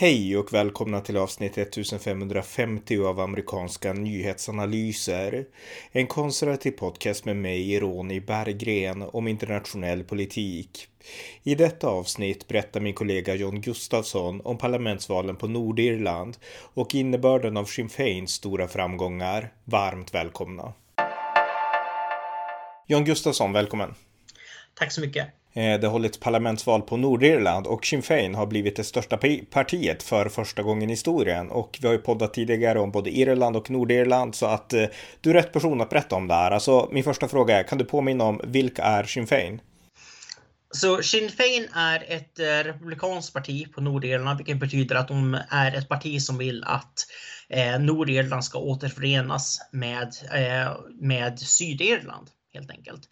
Hej och välkomna till avsnitt 1550 av amerikanska nyhetsanalyser. En konservativ podcast med mig, Ronny Berggren, om internationell politik. I detta avsnitt berättar min kollega John Gustafsson om parlamentsvalen på Nordirland och innebörden av Sinn Feins stora framgångar. Varmt välkomna! John Gustafsson, välkommen! Tack så mycket! Eh, det har hållits parlamentsval på Nordirland och Sinn Fein har blivit det största partiet för första gången i historien. Och vi har ju poddat tidigare om både Irland och Nordirland så att eh, du är rätt person att berätta om det här. Alltså min första fråga är, kan du påminna om vilka är Sinn Fein? Så Sinn Fein är ett eh, republikanskt parti på Nordirland, vilket betyder att de är ett parti som vill att eh, Nordirland ska återförenas med, eh, med Sydirland helt enkelt.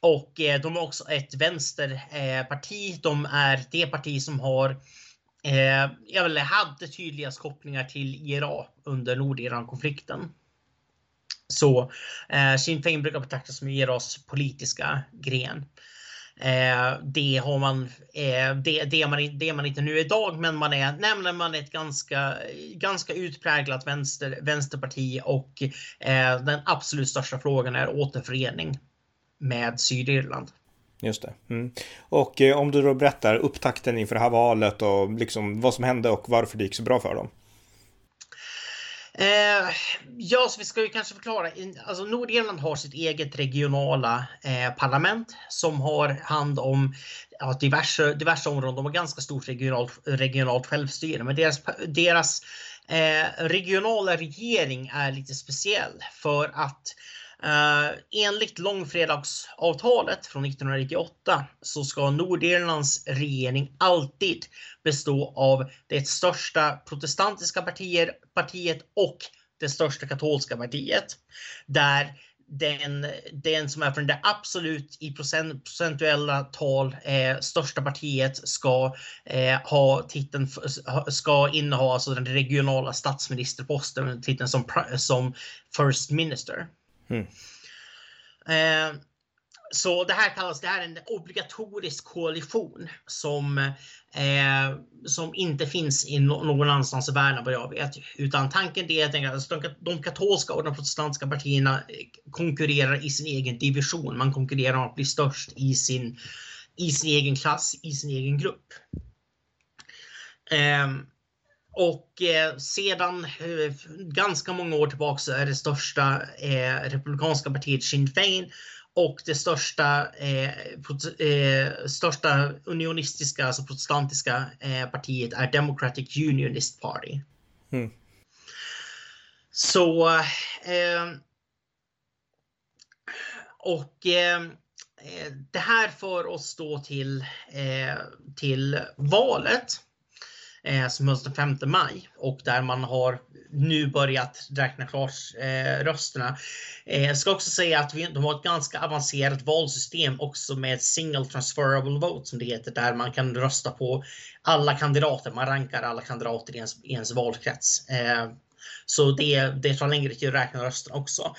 Och eh, de är också ett vänsterparti. Eh, de är det parti som har eh, jag vill, hade tydligast kopplingar till IRA under Nordiran-konflikten. Så eh, Sinn Fein brukar betraktas som IRAs politiska gren. Eh, det har man, eh, det, det, är man, det är man inte nu idag, men man är nämligen man är ett ganska, ganska utpräglat vänster, vänsterparti och eh, den absolut största frågan är återförening med Sydirland. Just det. Mm. Och eh, om du då berättar upptakten inför det här valet och liksom vad som hände och varför det gick så bra för dem. Eh, ja, så vi ska ju kanske förklara. Alltså Nordirland har sitt eget regionala eh, parlament som har hand om ja, diverse, diverse områden. De har ganska stort regionalt, regionalt självstyre, men deras, deras eh, regionala regering är lite speciell för att Uh, enligt långfredagsavtalet från 1998 så ska Nordirlands regering alltid bestå av det största protestantiska partier, partiet och det största katolska partiet. Där den, den som är från det absolut i procent, procentuella tal eh, största partiet ska eh, ha titeln, ska inneha alltså den regionala statsministerposten, titeln som, som First Minister. Mm. Eh, så det här kallas det här är en obligatorisk koalition som, eh, som inte finns i någon annanstans i världen vad jag vet. Utan tanken är att alltså, de, de katolska och de protestantiska partierna eh, konkurrerar i sin egen division. Man konkurrerar om att bli störst i sin, i sin egen klass, i sin egen grupp. Eh, och eh, sedan eh, ganska många år tillbaka så är det största eh, republikanska partiet Sinn Fein och det största, eh, eh, största unionistiska, alltså protestantiska eh, partiet är Democratic Unionist Party. Mm. Så och det här för oss då till, till valet Eh, som hölls den 5 maj och där man har nu börjat räkna klart eh, rösterna. Eh, ska också säga att vi, de har ett ganska avancerat valsystem också med single transferable vote som det heter, där man kan rösta på alla kandidater. Man rankar alla kandidater i ens, i ens valkrets. Eh, så det, det tar längre tid att räkna rösterna också.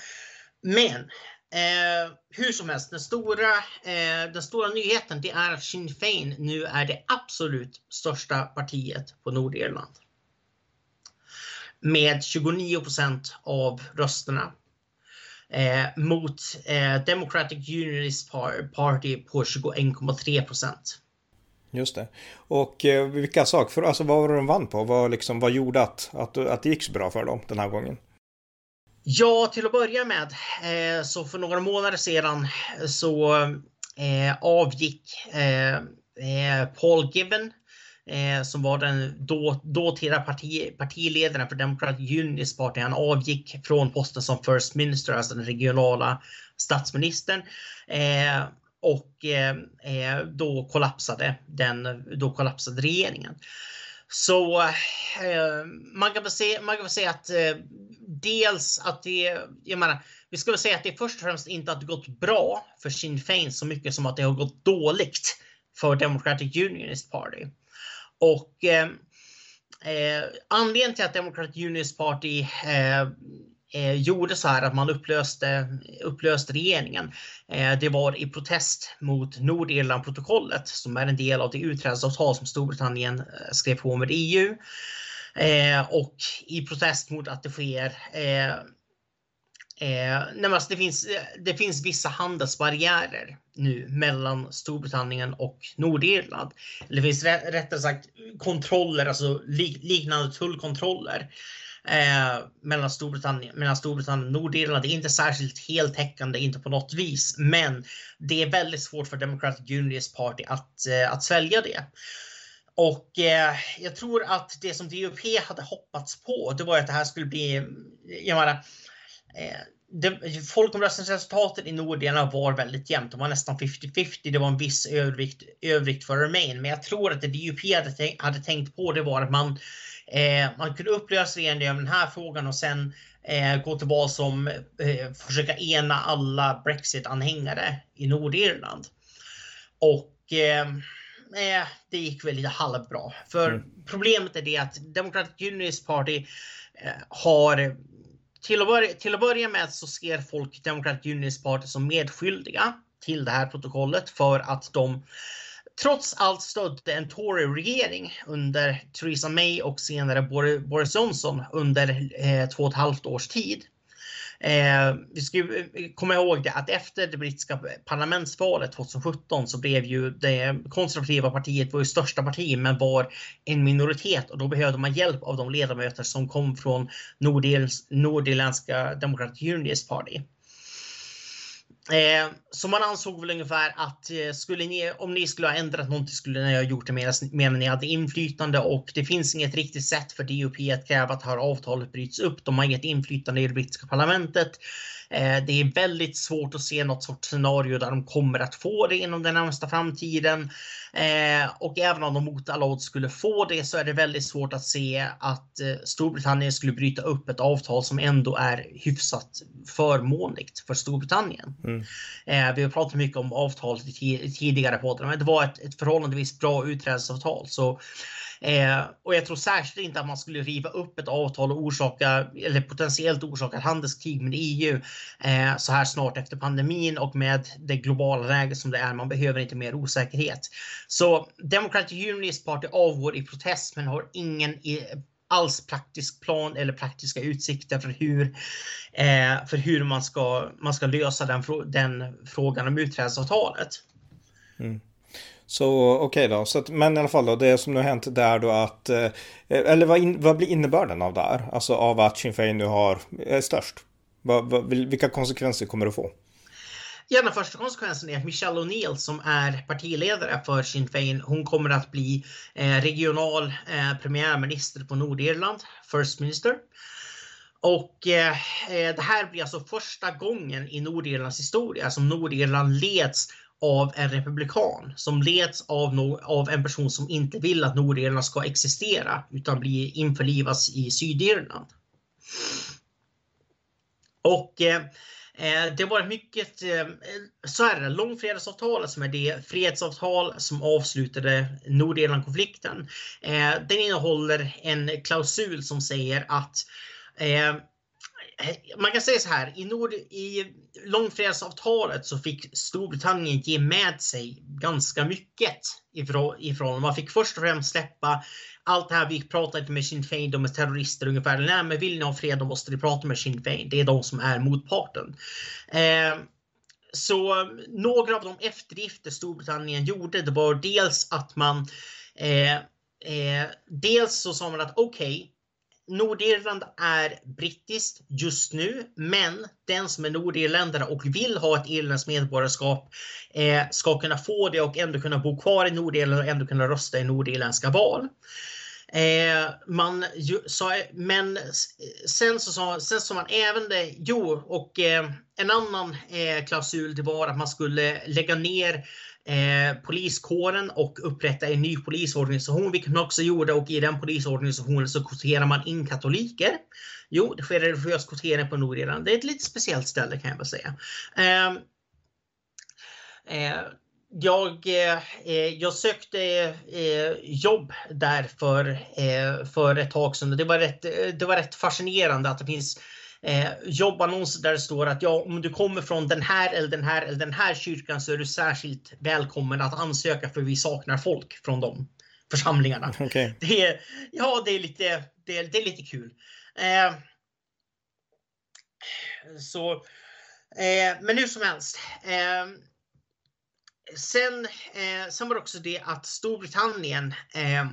Men Eh, hur som helst, den stora, eh, den stora nyheten det är att Sinn Fein nu är det absolut största partiet på Nordirland. Med 29 procent av rösterna. Eh, mot eh, Democratic Unionist Party på 21,3 procent. Just det. Och eh, vilka saker, alltså vad var det de vann på? Vad, liksom, vad gjorde att, att, att det gick så bra för dem den här gången? Ja, till att börja med eh, så för några månader sedan eh, så eh, avgick eh, eh Paul Gibbon eh, som var den då, dåtida parti, partiledaren för Democratic Unionist Party. Han avgick från posten som First Minister, alltså den regionala statsministern. Eh, och eh, då kollapsade den, då kollapsade regeringen. Så eh, man kan väl se, man kan väl säga att eh, dels att det, jag menar, vi ska väl säga att det först och främst inte har gått bra för Sinn Fein så mycket som att det har gått dåligt för Democratic Unionist Party. Och eh, eh anledningen till att Democratic Unionist Party eh, eh, gjorde så här att man upplöste, upplöste regeringen. Eh, det var i protest mot Nordirlandprotokollet som är en del av det utträdesavtal som Storbritannien eh, skrev på med EU. Eh, och i protest mot att det sker eh, Eh, nej, alltså det, finns, det finns vissa handelsbarriärer nu mellan Storbritannien och Nordirland. Det finns rättare sagt kontroller, alltså liknande tullkontroller eh, mellan, Storbritannien, mellan Storbritannien och Nordirland. Det är inte särskilt heltäckande, inte på något vis, men det är väldigt svårt för Democratic Unionist Party att, eh, att svälja det. Och eh, jag tror att det som DUP hade hoppats på, det var att det här skulle bli, eh, jag menar, eh, folkomröstningsresultatet i Nordirland var väldigt jämnt. Det var nästan 50-50. Det var en viss övervikt, övervikt för Remain. Men jag tror att det DUP hade, tänkt, hade tänkt på det var att man, eh, man kunde upplösa regeringen över den här frågan och sen eh, gå till val som eh, försöka ena alla Brexit-anhängare i Nordirland. Och eh, eh, det gick väl lite halvbra. För mm. problemet är det att Democratic Unionist Party eh, har till att, börja, till att börja med så ser folk Democratic Unionist Party som medskyldiga till det här protokollet för att de trots allt stödde en Tory-regering under Theresa May och senare Boris Johnson under eh, två och ett halvt års tid. Eh, vi ska eh, komma ihåg det att efter det brittiska parlamentsvalet 2017 så blev ju det konservativa partiet var ju största parti men var en minoritet och då behövde man hjälp av de ledamöter som kom från nordirländska Democratic Unionist Party. Eh, så man ansåg väl ungefär att eh, skulle ni, om ni skulle ha ändrat någonting skulle ni ha gjort det medan ni hade inflytande och det finns inget riktigt sätt för DUP att kräva att det här avtalet bryts upp. De har inget inflytande i det brittiska parlamentet. Eh, det är väldigt svårt att se något sorts scenario där de kommer att få det inom den närmsta framtiden. Eh, och även om de mot alla odds skulle få det så är det väldigt svårt att se att eh, Storbritannien skulle bryta upp ett avtal som ändå är hyfsat förmånligt för Storbritannien. Mm. Vi har pratat mycket om avtalet i tidigare poddar, men det var ett, ett förhållandevis bra utträdesavtal. Så Eh, och jag tror särskilt inte att man skulle riva upp ett avtal och orsaka eller potentiellt orsaka ett handelskrig med EU eh, så här snart efter pandemin och med det globala läget som det är. Man behöver inte mer osäkerhet. Så Democratic Unionist Party avgår i protest men har ingen i, alls praktisk plan eller praktiska utsikter för hur, eh, för hur man, ska, man ska lösa den, den frågan om utträdesavtalet. Mm. Så okej okay då, så att, men i alla fall då, det som nu har hänt där då att, eh, eller vad, in, vad blir innebörden av det här? Alltså av att Sinn Féin nu har, är störst? Va, va, vilka konsekvenser kommer det att få? Ja, den första konsekvensen är att Michelle O'Neill som är partiledare för Sinn Féin, hon kommer att bli eh, regional eh, premiärminister på Nordirland, First Minister. Och eh, eh det här blir alltså första gången i Nordirlands historia som Nordirland leds av en republikan som leds av, no av en person som inte vill att Nordirland ska existera utan bli införlivas i Sydirland. Och eh, eh det var mycket, eh, så är det, långfredagsavtalet som är det fredsavtal som avslutade Nordirlandkonflikten. Eh, den innehåller en klausul som säger att Eh, Eh, man kan säga så här, i, Nord, i långfredagsavtalet så fick Storbritannien ge med sig ganska mycket ifrån, ifrån. Man fick först och främst släppa allt det här vi pratade med Sinn Féin, de är terrorister ungefär. Nej, men vill ni ha fred då måste ni prata med Sinn Féin. Det är de som är motparten. Eh, så några av de eftergifter Storbritannien gjorde, det var dels att man eh, eh, dels så sa man att okej, okay, Nordirland är brittiskt just nu, men den som är nordirländare och vill ha ett irländskt medborgarskap eh, ska kunna få det och ändå kunna bo kvar i Nordirland och ändå kunna rösta i nordirländska val. Eh, man sa, men sen så sa, sen sa man även det, jo, och eh, en annan eh, klausul det var att man skulle lägga ner eh, poliskåren och upprätta en ny polisorganisation, vilket man också gjorde och i den polisorganisationen så kvoterar man in katoliker. Jo, det sker religiös kvotering på Nordirland. Det är ett lite speciellt ställe kan jag väl säga. Eh, eh, jag, eh, jag sökte eh, jobb där för, eh, för ett tag sedan. Det var, rätt, eh, det var rätt fascinerande att det finns eh, jobbannonser där det står att ja, om du kommer från den här eller den här eller den här kyrkan så är du särskilt välkommen att ansöka för vi saknar folk från de församlingarna. Okay. Det är, ja, det är lite, det är, det är lite kul. Eh, så, eh, men hur som helst. Eh, sen, eh, sen var det också det att Storbritannien eh,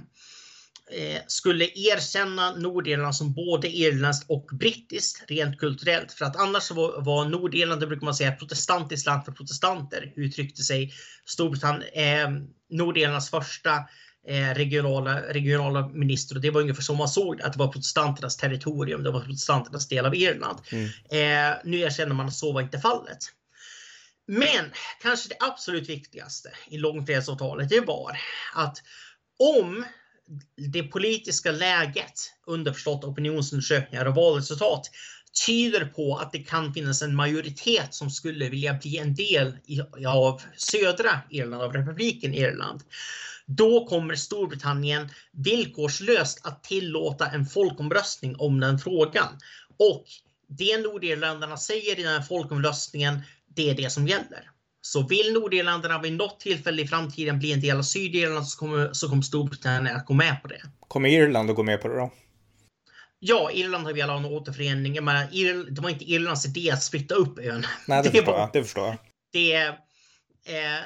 skulle erkänna Nordirland som både irländskt och brittiskt rent kulturellt. För att annars var, var Nordirland, det brukar man säga, protestantiskt land för protestanter, uttryckte sig Storbritannien, eh, Nordirlands första eh, regionala, regionala minister och det var ungefär så man såg att det var protestanternas territorium, det var protestanternas del av Irland. Mm. Eh, nu erkänner man att så var inte fallet. Men kanske det absolut viktigaste i långfredsavtalet, det var att om det politiska läget, underförstått opinionsundersökningar och valresultat, tyder på att det kan finnas en majoritet som skulle vilja bli en del av södra Irland, av republiken Irland. Då kommer Storbritannien villkorslöst att tillåta en folkomröstning om den frågan. Och det Nordirländarna säger i den här folkomröstningen, det är det som gäller. Så vill Nordirländarna vid något tillfälle i framtiden bli en del av Sydirland så kommer, så kommer Storbritannien att gå med på det. Kommer Irland att gå med på det då? Ja, Irland har velat ha en återförening. Ir det var inte Irlands idé att splitta upp ön. Nej, det, det förstår var, jag. Det förstår jag. Det, eh,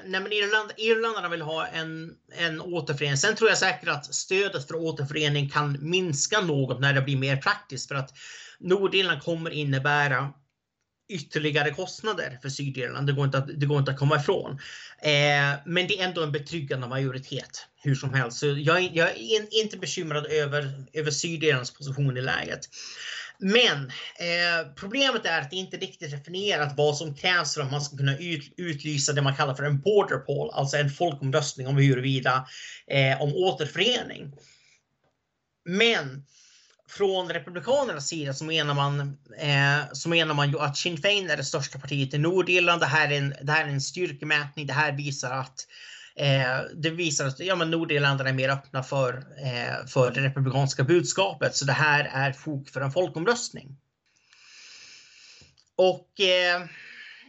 nej, men Irland, Irlandarna vill ha en, en återförening. Sen tror jag säkert att stödet för återförening kan minska något när det blir mer praktiskt för att Nordirland kommer innebära ytterligare kostnader för Sydirland. Det går inte att, det går inte att komma ifrån. Eh, men det är ändå en betryggande majoritet hur som helst. Så jag, jag är inte bekymrad över, över Sydirlands position i läget. Men eh, problemet är att det inte riktigt definierat vad som krävs för att man ska kunna ut, utlysa det man kallar för en border poll, alltså en folkomröstning om huruvida eh, om återförening. Men från Republikanernas sida så menar man, eh, så menar man ju att Sinn Fein är det största partiet i Nordirland. Det här är en, det här är en styrkemätning. Det här visar att eh, det visar att ja, men Nordirländarna är mer öppna för, eh, för det republikanska budskapet. Så det här är fog för en folkomröstning. Och eh,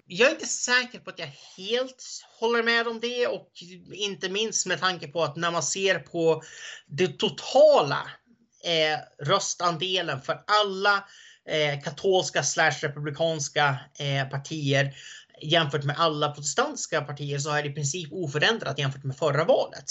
jag är inte säker på att jag helt håller med om det och inte minst med tanke på att när man ser på det totala eh, röstandelen för alla eh, katolska slash republikanska eh, partier jämfört med alla protestantiska partier så är det i princip oförändrat jämfört med förra valet.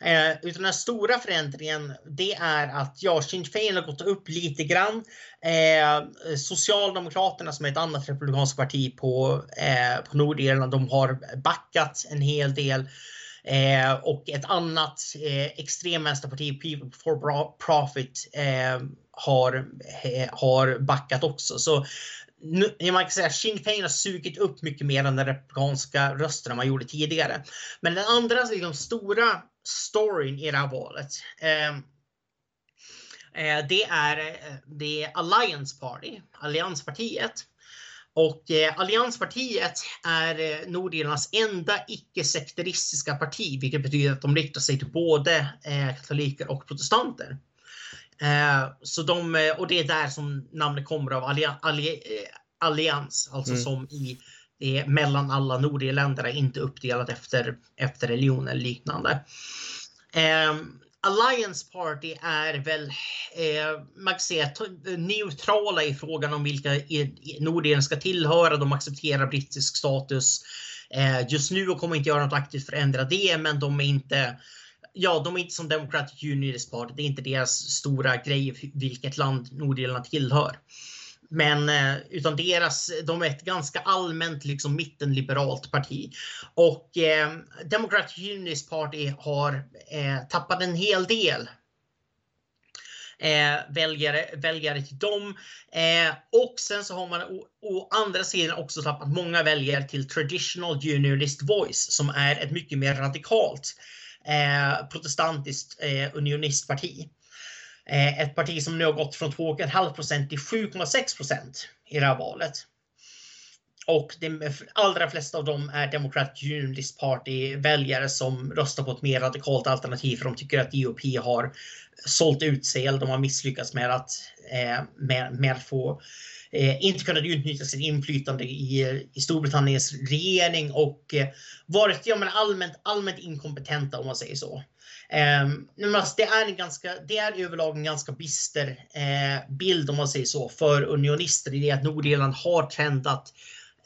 Eh, utan den stora förändringen det är att ja, Sinn Fein har gått upp lite grann. Eh, Socialdemokraterna som är ett annat republikanskt parti på, eh, på Nordirland, de har backat en hel del. Eh, och ett annat eh, extremvänsterparti, People for Profit, eh, har, eh, har backat också. Så nu, man kan säga att Sinn Fein har sugit upp mycket mer än de republikanska rösterna man gjorde tidigare. Men den andra liksom, stora storyn i det här valet eh, eh, eh det är Alliance Party, Allianspartiet. Och eh, Allianspartiet är eh, Nordirlands enda icke-sekteristiska parti, vilket betyder att de riktar sig till både eh, katoliker och protestanter. Eh, så de, och det är där som namnet kommer av alli, alli, allians, alltså mm. som i det mellan alla Nordirländare, inte uppdelat efter, efter religion eller liknande. Alliance Party är väl, eh, man kan säga, neutrala i frågan om vilka e- e- Nordirland ska tillhöra. De accepterar brittisk status eh, just nu och kommer inte göra något aktivt för att ändra det, men de är inte Ja, de är inte som Democratic Unionist Party. Det är inte deras stora grej vilket land Nordirland tillhör. Men eh, utan deras, de är ett ganska allmänt liksom mittenliberalt parti. Och eh, Democratic Unionist Party har eh, tappat en hel del eh, väljare, väljare till dem. Eh, och sen så har man å, å, andra sidan också tappat många väljare till Traditional Unionist Voice som är ett mycket mer radikalt eh, protestantiskt eh, unionistparti. Eh, ett parti som nu har gått från 2,5 procent till 7,6 procent i det här valet. Och de allra flesta av dem är Democratic Unionist Party väljare som röstar på ett mer radikalt alternativ för de tycker att DOP har sålt ut sig eller de har misslyckats med att, eh, med, med att få eh, inte kunnat utnyttja sitt inflytande i, i Storbritanniens regering och eh, varit ja, men allmänt, allmänt inkompetenta om man säger så. Eh, alltså, det, är en ganska, det är överlag en ganska bister eh, bild om man säger så för unionister i det att Nordirland har trendat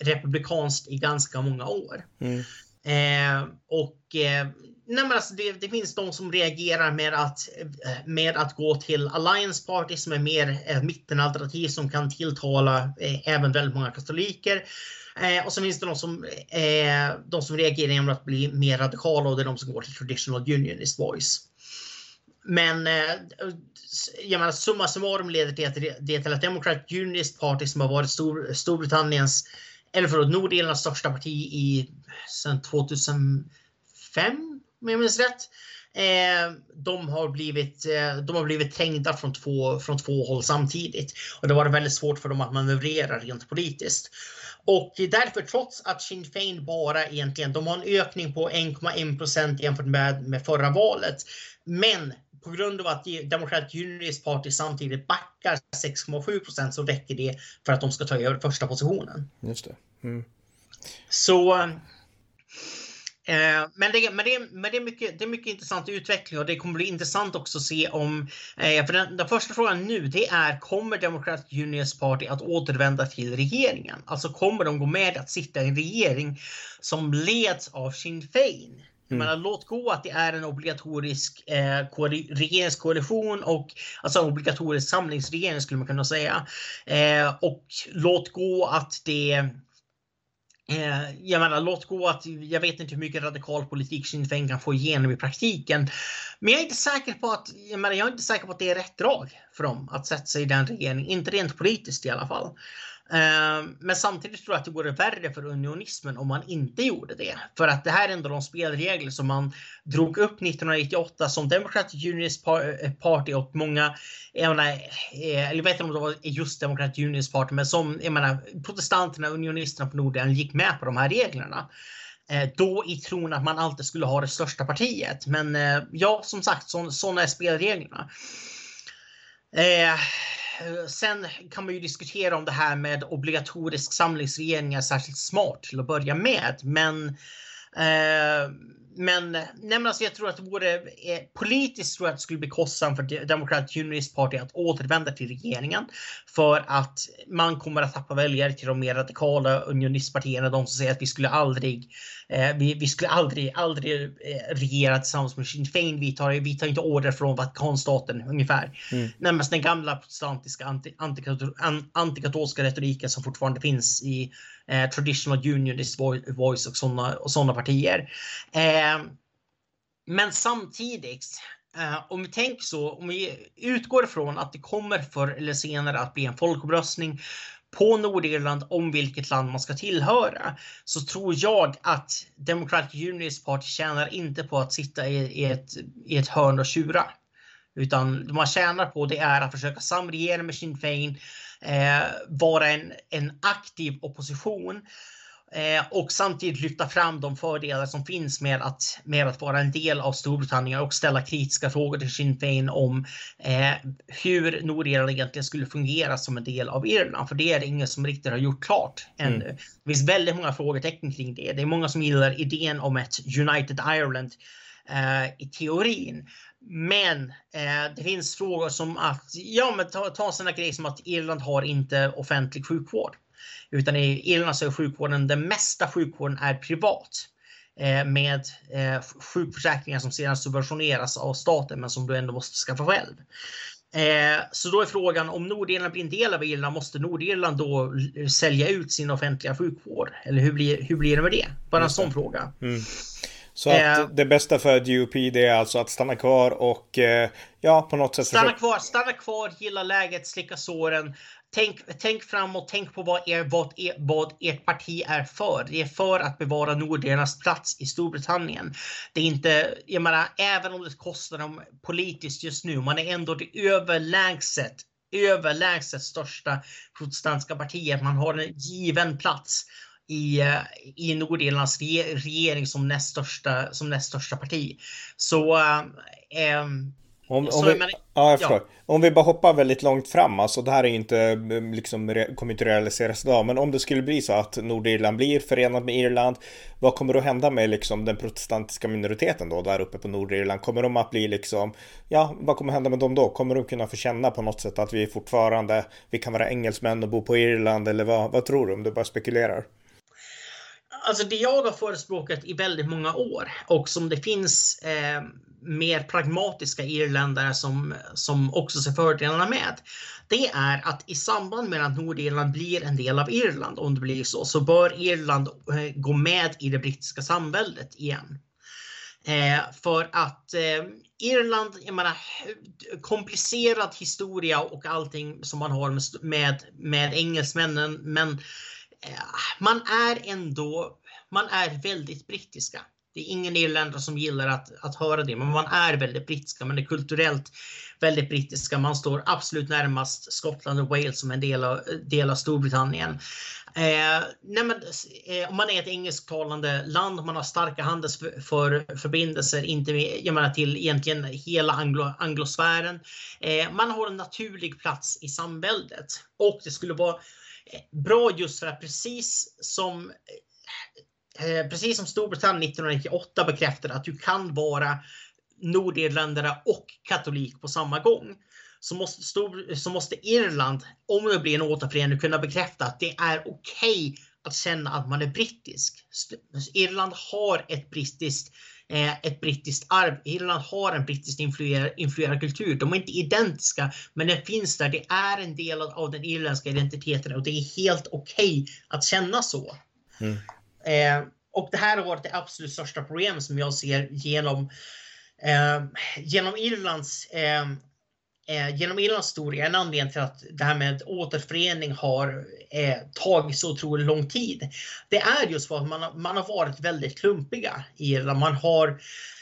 republikanskt i ganska många år. Mm. Eh, och eh, nej alltså det, det, finns de som reagerar med att, eh, med att gå till Alliance Party som är mer eh, mittenalternativ som kan tilltala eh, även väldigt många katoliker. Eh, och så finns det de som, eh, de som reagerar genom att bli mer radikala och det är de som går till Traditional Unionist Voice. Men eh, jag menar, summa summarum leder det till, det till att Democrat Unionist Party som har varit Stor, Storbritanniens eller förlåt, Nordirlands största parti i sedan 2005 om jag minns rätt. Eh, de, har blivit, eh, de har blivit trängda från två, från två håll samtidigt. Och det var väldigt svårt för dem att manövrera rent politiskt. Och därför trots att Sinn Fein bara egentligen, de har en ökning på 1,1 procent jämfört med, med förra valet. Men på grund av att Democratic Unionist Party samtidigt backar 6,7 procent så räcker det för att de ska ta över första positionen. Just det. Mm. Så Eh, men, det, men, det, men det, är mycket, det är mycket intressant utveckling och det kommer bli intressant också att se om... Eh, för den, den, första frågan nu det är kommer Democratic Unionist Party att återvända till regeringen? Alltså kommer de gå med att sitta i en regering som leds av Sinn Fein? Mm. Menar, låt gå att det är en obligatorisk eh, regeringskoalition och alltså obligatorisk samlingsregering skulle man kunna säga. Eh, och låt gå att det Eh, jag menar, låt gå att jag vet inte hur mycket radikal politik Sinn Féin kan få igenom i praktiken. Men jag är inte säker på att, jag, menar, jag är inte säker på att det är rätt drag för dem att sätta sig i den regeringen. Inte rent politiskt i alla fall. Ehm, men samtidigt tror jag att det vore värre för unionismen om man inte gjorde det. För att det här är ändå de spelregler som man drog upp 1998 som Democratic Unionist eh, Party och många, jag, menar, eh, eller jag vet inte om det var just Democratic Unionist Party, men som jag menar, protestanterna, unionisterna på Norden gick med på de här reglerna. Eh, då i tron att man alltid skulle ha det största partiet. Men ja, som sagt, sådana är spelreglerna. Eh, Eh, sen kan man ju diskutera om det här med obligatorisk samlingsregering är särskilt smart till att börja med. Men eh, men, nej men alltså jag tror att det vore eh, politiskt tror jag att det skulle bli kostsamt för Democratic Unionist Party att återvända till regeringen. För att man kommer att tappa väljare till de mer radikala unionistpartierna, de som säger att vi skulle aldrig, eh, vi, vi, skulle aldrig, aldrig eh, regera tillsammans med Sinn Fein. Vi tar, vi tar inte order från Vatikanstaten ungefär. Mm. Närmast den gamla protestantiska anti, antikatolska retoriken som fortfarande finns i eh, Traditional Unionist Voice och sådana och såna partier. Eh, men samtidigt, eh, om vi tänker så, om vi utgår ifrån att det kommer förr eller senare att bli en folkomröstning på Nordirland om vilket land man ska tillhöra så tror jag att Democratic Unionist Party tjänar inte på att sitta i, i, ett, i ett hörn och tjura. Utan det man tjänar på det är att försöka samregera med Sinn Fein eh, vara en, en aktiv opposition eh, och samtidigt lyfta fram de fördelar som finns med att, med att vara en del av Storbritannien och ställa kritiska frågor till Sinn Féin om eh, hur Nordirland egentligen skulle fungera som en del av Irland. För det är det ingen som riktigt har gjort klart ännu. Mm. Det finns väldigt många frågetecken kring det. Det är många som gillar idén om ett United Ireland eh, i teorin. Men eh, det finns frågor som att, ja men ta, ta sådana grejer som att Irland har inte offentlig sjukvård. Utan i Irland så är sjukvården, den mesta sjukvården är privat. Eh, med eh, sjukförsäkringar som sedan subventioneras av staten men som du ändå måste skaffa själv. Eh, så då är frågan om Nordirland blir en del av Irland, måste Nordirland då sälja ut sin offentliga sjukvård? Eller hur blir, hur blir det med det? Bara en sån fråga. Mm. Så att eh, det bästa för DUP det är alltså att stanna kvar och eh, ja, på något sätt Stanna försöka... kvar, stanna kvar, gilla läget, slicka såren. Tänk, tänk framåt, tänk på vad, er, vad, er, vad ert parti är för. Det är för att bevara Nordirlands plats i Storbritannien. Det är inte, jag menar, även om det kostar dem politiskt just nu, man är ändå det överlägset överlägset största protestantiska partiet. Man har en given plats i, eh, i Nordirlands regering som näst största, som näst största parti. Så äh, Om, om, vi, men, ja, ja. om vi bara hoppar väldigt långt fram, alltså det här är inte, liksom, kommer inte realiseras idag, men om det skulle bli så att Nordirland blir förenat med Irland, vad kommer att hända med liksom den protestantiska minoriteten då där uppe på Nordirland? Kommer de att bli liksom, ja, vad kommer hända med dem då? Kommer de kunna få känna på något sätt att vi fortfarande, vi kan vara engelsmän och bo på Irland eller vad, vad tror du om du bara spekulerar? Alltså det jag har förespråkat i väldigt många år och som det finns eh, mer pragmatiska irländare som, som också ser fördelarna med. Det är att i samband med att Nordirland blir en del av Irland, om det blir så, så bör Irland eh, gå med i det brittiska samväldet igen. Eh, för att eh, Irland, jag menar, komplicerad historia och allting som man har med, med, med engelsmännen, men Eh, man är ändå, man är väldigt brittiska. Det är ingen irländare som gillar att, att höra det, men man är väldigt brittiska. Man är kulturellt väldigt brittiska. Man står absolut närmast Skottland och Wales som en del av, del av Storbritannien. Eh, nej men, eh, om man är ett engelsktalande land, man har starka handelsförbindelser, inte med, jag menar till egentligen hela anglo, anglosfären. Eh, man har en naturlig plats i samväldet och det skulle vara bra just för att precis som eh, precis som Storbritannien 1998 bekräftade att du kan vara nordirländare och katolik på samma gång. Så måste, Stor, så måste Irland, om det blir en återförening, kunna bekräfta att det är okej okay att känna att man är brittisk. Irland har ett brittiskt, eh, ett brittiskt arv. Irland har en brittiskt influerad, influerad kultur. De är inte identiska, men den finns där. Det är en del av den irländska identiteten och det är helt okej okay att känna så. Mm. Eh, och det här har varit det absolut största problemet som jag ser genom, eh, genom Irlands eh, eh, Eh, genom Irlands historia, en anledning till att det här med återförening har eh, tagit så otroligt lång tid. Det är just för att man, man har varit väldigt klumpiga i Irland. Man har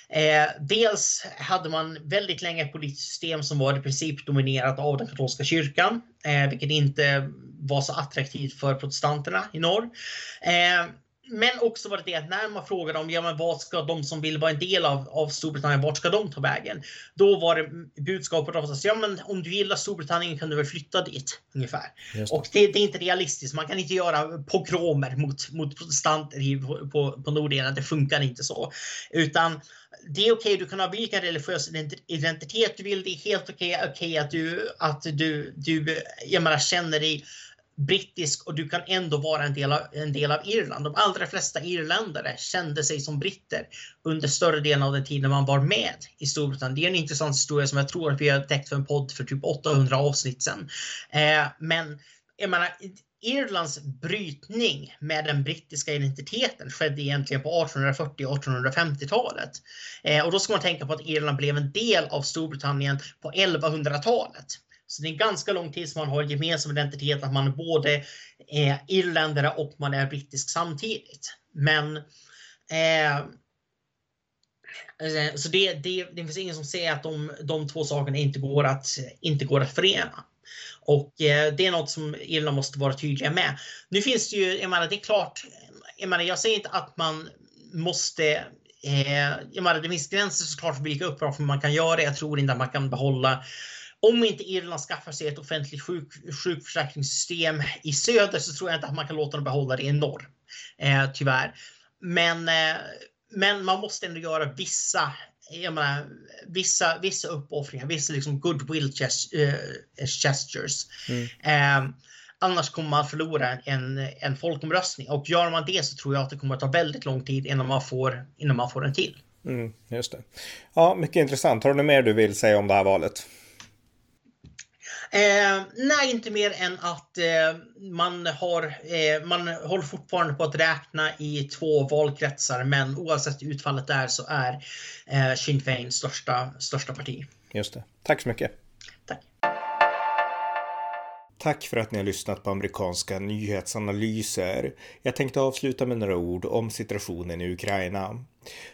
eh, dels hade man väldigt länge ett politiskt system som var i princip dominerat av den katolska kyrkan, eh, vilket inte var så attraktivt för protestanterna i norr. Eh, men också var det att när man frågade om ja, men vad ska de som vill vara en del av, av Storbritannien, vart ska de ta vägen? Då var det budskapet oftast, ja men om du gillar Storbritannien kan du väl flytta dit ungefär. Det. Och det, det, är inte realistiskt. Man kan inte göra pogromer mot, mot protestanter på, på, på Nordirland. Det funkar inte så. Utan det är okej, okay, du kan ha vilken religiös identitet du vill. Det är helt okej okay, okay, att du, att du, du jag menar, känner dig brittisk och du kan ändå vara en del, av, en del av Irland. De allra flesta irländare kände sig som britter under större delen av den tiden man var med i Storbritannien. Det är en intressant historia som jag tror att vi har täckt för en podd för typ 800 avsnitt sedan. Eh, men jag menar, Irlands brytning med den brittiska identiteten skedde egentligen på 1840 och 1850-talet. Eh, och då ska man tänka på att Irland blev en del av Storbritannien på 1100-talet. Så det är en ganska lång tid som man har gemensam identitet, att man både är irländare och man är brittisk samtidigt. Men eh, eh, så det, det, det finns ingen som säger att de, de två sakerna inte går att, inte går att förena. Och eh, det är något som Irland måste vara tydliga med. Nu finns det ju, jag menar, det är klart, jag menar, jag säger inte att man måste eh, jag menar, det finns gränser såklart för vilka uppdrag man kan göra. Jag tror inte att man kan behålla om inte Irland skaffar sig ett offentligt sjuk, sjukförsäkringssystem i söder så tror jag inte att man kan låta dem behålla det i norr. Eh, tyvärr. Men, eh, men man måste ändå göra vissa jag menar, vissa, vissa uppoffringar, vissa liksom goodwill eh, gestures. Mm. Eh, annars kommer man förlora en, en folkomröstning och gör man det så tror jag att det kommer att ta väldigt lång tid innan man får, innan man får en till. Mm, just det. Ja, mycket intressant. Har du mer du vill säga om det här valet? Eh, nej, inte mer än att eh, man, har, eh, man håller fortfarande på att räkna i två valkretsar, men oavsett utfallet där så är eh, Sinn Féin största, största parti. Just det. Tack så mycket. Tack. Tack för att ni har lyssnat på amerikanska nyhetsanalyser. Jag tänkte avsluta med några ord om situationen i Ukraina.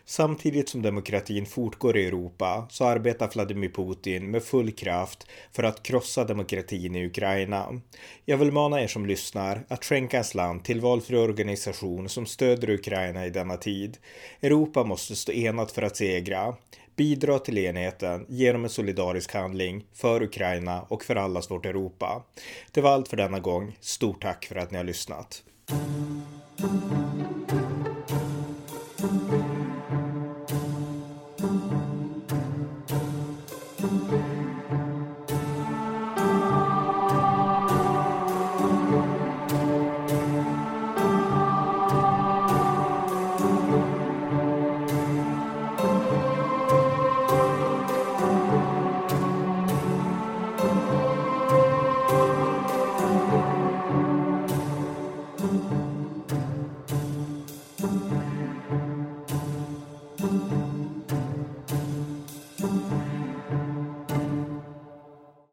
Samtidigt som demokratin fortgår i Europa så arbetar Vladimir Putin med full kraft för att krossa demokratin i Ukraina. Jag vill mana er som lyssnar att skänka ens land till valfri organisation som stöder Ukraina i denna tid. Europa måste stå enat för att segra. Bidra till enheten genom en solidarisk handling för Ukraina och för allas vårt Europa. Det var allt för denna gång. Stort tack för att ni har lyssnat. thank you